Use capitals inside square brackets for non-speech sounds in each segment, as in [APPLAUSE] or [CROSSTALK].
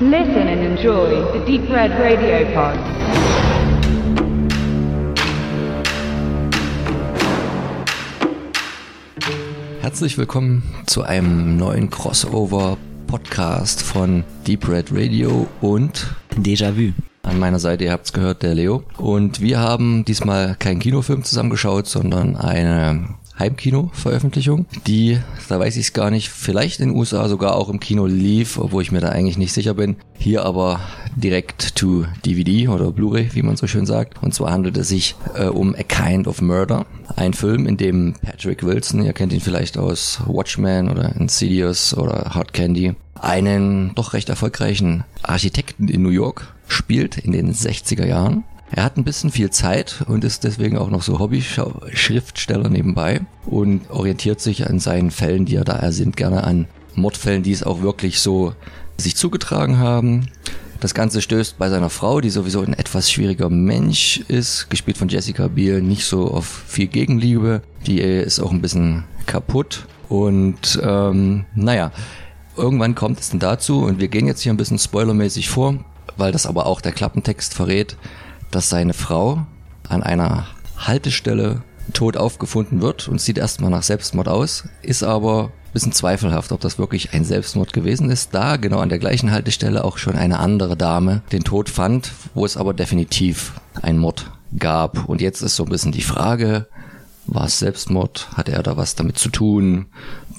Listen and enjoy the Deep Red Radio Pod. Herzlich willkommen zu einem neuen Crossover-Podcast von Deep Red Radio und Déjà-vu. An meiner Seite, ihr habt es gehört, der Leo. Und wir haben diesmal keinen Kinofilm zusammengeschaut, sondern eine Heimkino-Veröffentlichung, die, da weiß ich es gar nicht, vielleicht in den USA sogar auch im Kino lief, obwohl ich mir da eigentlich nicht sicher bin. Hier aber direkt to DVD oder Blu-ray, wie man so schön sagt. Und zwar handelt es sich äh, um A Kind of Murder, ein Film, in dem Patrick Wilson, ihr kennt ihn vielleicht aus Watchmen oder Insidious oder Hard Candy, einen doch recht erfolgreichen Architekten in New York spielt in den 60er Jahren er hat ein bisschen viel Zeit und ist deswegen auch noch so Hobby-Schriftsteller nebenbei und orientiert sich an seinen Fällen, die er da ersinnt, gerne an Mordfällen, die es auch wirklich so sich zugetragen haben. Das Ganze stößt bei seiner Frau, die sowieso ein etwas schwieriger Mensch ist, gespielt von Jessica Biel, nicht so auf viel Gegenliebe. Die ist auch ein bisschen kaputt. Und ähm, naja, irgendwann kommt es dann dazu, und wir gehen jetzt hier ein bisschen spoilermäßig vor, weil das aber auch der Klappentext verrät, dass seine Frau an einer Haltestelle tot aufgefunden wird und sieht erstmal nach Selbstmord aus, ist aber ein bisschen zweifelhaft, ob das wirklich ein Selbstmord gewesen ist, da genau an der gleichen Haltestelle auch schon eine andere Dame den Tod fand, wo es aber definitiv ein Mord gab. Und jetzt ist so ein bisschen die Frage, war es Selbstmord? Hatte er da was damit zu tun?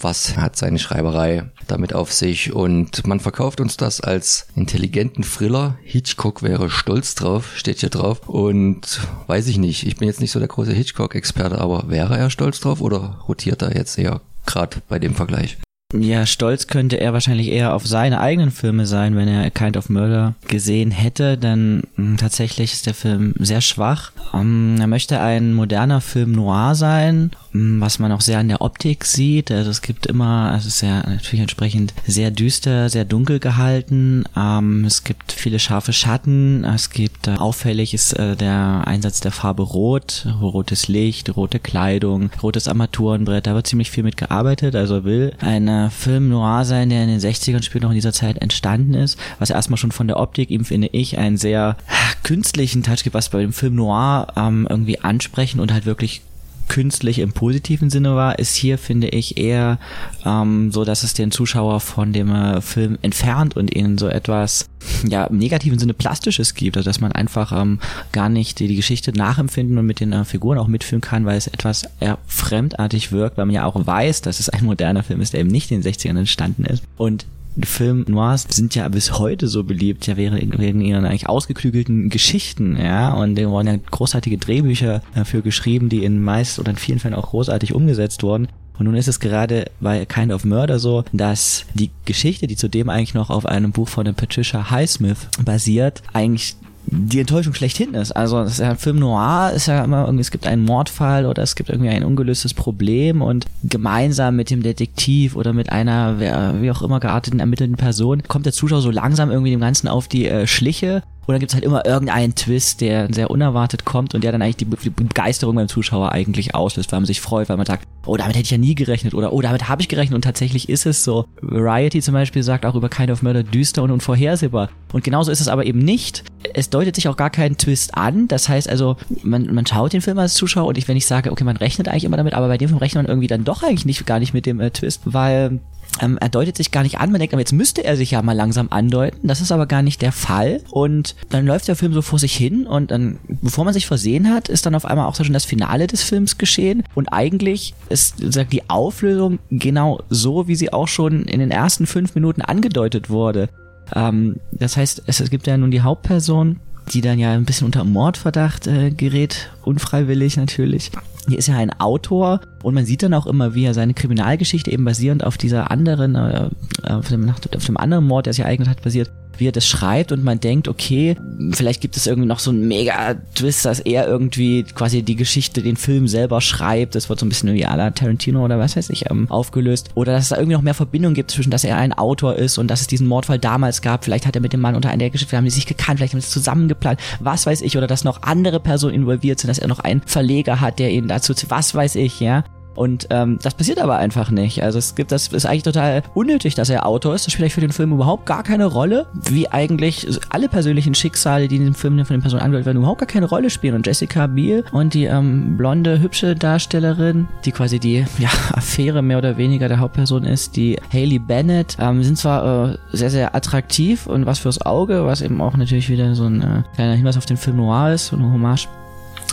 Was hat seine Schreiberei damit auf sich? Und man verkauft uns das als intelligenten Thriller. Hitchcock wäre stolz drauf, steht hier drauf. Und weiß ich nicht. Ich bin jetzt nicht so der große Hitchcock-Experte, aber wäre er stolz drauf oder rotiert er jetzt eher gerade bei dem Vergleich? Ja, stolz könnte er wahrscheinlich eher auf seine eigenen Filme sein, wenn er Kind of Murder gesehen hätte, denn hm, tatsächlich ist der Film sehr schwach. Um, ähm, er möchte ein moderner Film noir sein, hm, was man auch sehr an der Optik sieht. Also es gibt immer, es ist ja natürlich entsprechend sehr düster, sehr dunkel gehalten. Um, ähm, es gibt viele scharfe Schatten. Es gibt äh, auffällig ist äh, der Einsatz der Farbe Rot, rotes Licht, rote Kleidung, rotes Armaturenbrett. Da wird ziemlich viel mit gearbeitet. Also will eine Film noir sein, der in den 60ern spielt, noch in dieser Zeit entstanden ist, was erstmal schon von der Optik ihm, finde ich, einen sehr künstlichen Touch gibt, was bei dem Film noir ähm, irgendwie ansprechen und halt wirklich künstlich im positiven Sinne war, ist hier, finde ich, eher ähm, so, dass es den Zuschauer von dem äh, Film entfernt und ihnen so etwas, ja, im negativen Sinne Plastisches gibt, also dass man einfach ähm, gar nicht die, die Geschichte nachempfinden und mit den äh, Figuren auch mitfühlen kann, weil es etwas eher fremdartig wirkt, weil man ja auch weiß, dass es ein moderner Film ist, der eben nicht in den 60ern entstanden ist. Und Film Noirs sind ja bis heute so beliebt, ja wegen ihren eigentlich ausgeklügelten Geschichten, ja, und da wurden ja großartige Drehbücher dafür geschrieben, die in meist oder in vielen Fällen auch großartig umgesetzt wurden. Und nun ist es gerade bei Kind of Murder so, dass die Geschichte, die zudem eigentlich noch auf einem Buch von Patricia Highsmith basiert, eigentlich die Enttäuschung schlechthin ist. Also das ist ja ein Film noir, ist ja immer irgendwie, es gibt einen Mordfall oder es gibt irgendwie ein ungelöstes Problem und gemeinsam mit dem Detektiv oder mit einer wie auch immer gearteten ermittelnden Person kommt der Zuschauer so langsam irgendwie dem Ganzen auf die äh, Schliche und dann gibt's halt immer irgendeinen Twist, der sehr unerwartet kommt und der dann eigentlich die, Begeisterung beim Zuschauer eigentlich auslöst, weil man sich freut, weil man sagt, oh, damit hätte ich ja nie gerechnet oder oh, damit habe ich gerechnet und tatsächlich ist es so. Variety zum Beispiel sagt auch über Kind of Murder düster und unvorhersehbar. Und genauso ist es aber eben nicht. Es deutet sich auch gar keinen Twist an. Das heißt also, man, man schaut den Film als Zuschauer und ich, wenn ich sage, okay, man rechnet eigentlich immer damit, aber bei dem Film rechnet man irgendwie dann doch eigentlich nicht, gar nicht mit dem äh, Twist, weil ähm, er deutet sich gar nicht an. Man denkt, aber jetzt müsste er sich ja mal langsam andeuten. Das ist aber gar nicht der Fall. Und dann läuft der Film so vor sich hin und dann, bevor man sich versehen hat, ist dann auf einmal auch schon das Finale des Films geschehen. Und eigentlich ist sagt, die Auflösung genau so, wie sie auch schon in den ersten fünf Minuten angedeutet wurde. Ähm, das heißt, es, es gibt ja nun die Hauptperson, die dann ja ein bisschen unter Mordverdacht äh, gerät, unfreiwillig natürlich. Hier ist ja ein Autor und man sieht dann auch immer, wie er seine Kriminalgeschichte eben basierend auf dieser anderen, äh, auf, dem, auf dem anderen Mord, der sich ereignet hat, basiert, wie er das schreibt und man denkt, okay, vielleicht gibt es irgendwie noch so einen mega Twist, dass er irgendwie quasi die Geschichte, den Film selber schreibt. Das wird so ein bisschen wie à Tarantino oder was weiß ich ähm, aufgelöst. Oder dass es da irgendwie noch mehr Verbindung gibt zwischen, dass er ein Autor ist und dass es diesen Mordfall damals gab. Vielleicht hat er mit dem Mann unter einer Geschichte, haben die sich gekannt, vielleicht haben sie zusammengeplant, was weiß ich. Oder dass noch andere Personen involviert sind, dass er noch einen Verleger hat, der ihn dazu, was weiß ich, ja. Und ähm, das passiert aber einfach nicht. Also es gibt, das ist eigentlich total unnötig, dass er Autor ist. Das spielt für den Film überhaupt gar keine Rolle, wie eigentlich alle persönlichen Schicksale, die in dem Film von den Personen angehört werden, überhaupt gar keine Rolle spielen. Und Jessica Biel und die ähm, blonde, hübsche Darstellerin, die quasi die [LAUGHS] ja, Affäre mehr oder weniger der Hauptperson ist, die Haley Bennett, ähm, sind zwar äh, sehr, sehr attraktiv und was fürs Auge, was eben auch natürlich wieder so ein äh, kleiner Hinweis auf den Film Noir ist, so eine Hommage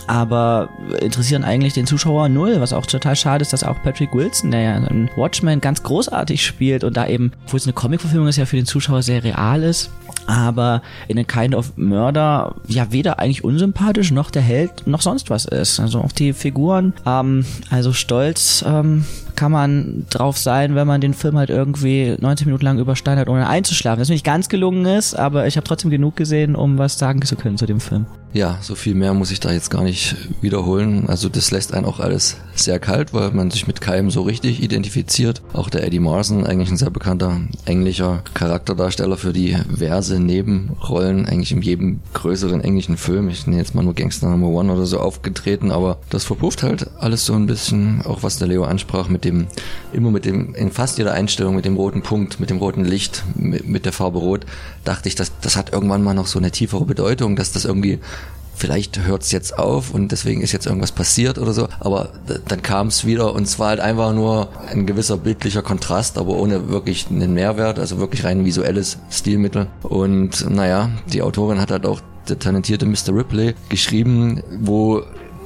aber interessieren eigentlich den Zuschauer null, was auch total schade ist, dass auch Patrick Wilson, der ja in Watchmen ganz großartig spielt und da eben, obwohl es eine Comic-Verfilmung ist, ja für den Zuschauer sehr real ist, aber in a Kind of Murder ja weder eigentlich unsympathisch noch der Held noch sonst was ist. Also auch die Figuren, ähm, also stolz ähm, kann man drauf sein, wenn man den Film halt irgendwie 90 Minuten lang überstanden hat, ohne einzuschlafen. Das mir nicht ganz gelungen ist, aber ich habe trotzdem genug gesehen, um was sagen zu können zu dem Film. Ja, so viel mehr muss ich da jetzt gar nicht wiederholen. Also das lässt einen auch alles sehr kalt, weil man sich mit keinem so richtig identifiziert. Auch der Eddie Marson, eigentlich ein sehr bekannter englischer Charakterdarsteller für diverse Nebenrollen, eigentlich in jedem größeren englischen Film. Ich nenne jetzt mal nur Gangster Number One oder so aufgetreten, aber das verpufft halt alles so ein bisschen, auch was der Leo ansprach, mit dem, immer mit dem, in fast jeder Einstellung mit dem roten Punkt, mit dem roten Licht, mit, mit der Farbe Rot, dachte ich, das, das hat irgendwann mal noch so eine tiefere Bedeutung, dass das irgendwie vielleicht hört es jetzt auf und deswegen ist jetzt irgendwas passiert oder so. Aber dann kam es wieder und es war halt einfach nur ein gewisser bildlicher Kontrast, aber ohne wirklich einen Mehrwert, also wirklich rein visuelles Stilmittel. Und naja, die Autorin hat halt auch der talentierte Mr. Ripley geschrieben, wo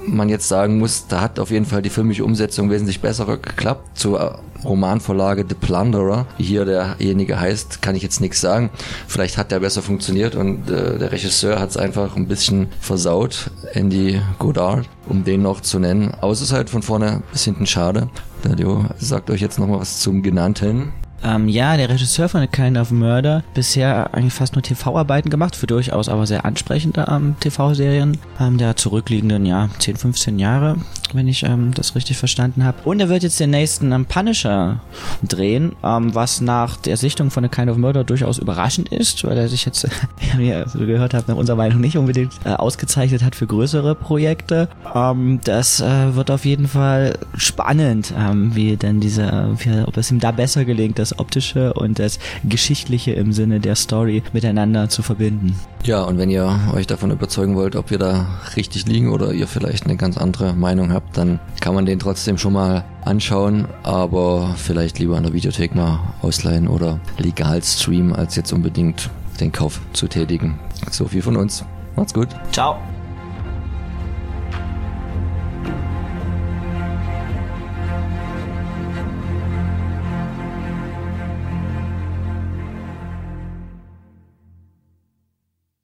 man jetzt sagen muss, da hat auf jeden Fall die filmische Umsetzung wesentlich besser geklappt. Zur Romanvorlage The Plunderer, wie hier derjenige heißt, kann ich jetzt nichts sagen. Vielleicht hat der besser funktioniert und äh, der Regisseur hat es einfach ein bisschen versaut, Andy Godard, um den noch zu nennen. Aber es ist halt von vorne bis hinten schade. Leo sagt euch jetzt nochmal was zum Genannten. Ähm, ja, der Regisseur von A Kind of Murder, bisher eigentlich fast nur TV-Arbeiten gemacht, für durchaus aber sehr ansprechende ähm, TV-Serien ähm, der zurückliegenden, ja, 10, 15 Jahre, wenn ich ähm, das richtig verstanden habe. Und er wird jetzt den nächsten ähm, Punisher drehen, ähm, was nach der Sichtung von A Kind of Murder durchaus überraschend ist, weil er sich jetzt, [LAUGHS] wie ihr gehört habt, nach unserer Meinung nicht unbedingt äh, ausgezeichnet hat für größere Projekte. Ähm, das äh, wird auf jeden Fall spannend, ähm, wie denn diese, wie, ob es ihm da besser gelingt, das Optische und das Geschichtliche im Sinne der Story miteinander zu verbinden. Ja, und wenn ihr euch davon überzeugen wollt, ob wir da richtig liegen oder ihr vielleicht eine ganz andere Meinung habt, dann kann man den trotzdem schon mal anschauen, aber vielleicht lieber an der Videothek mal ausleihen oder legal streamen, als jetzt unbedingt den Kauf zu tätigen. So viel von uns. Macht's gut. Ciao.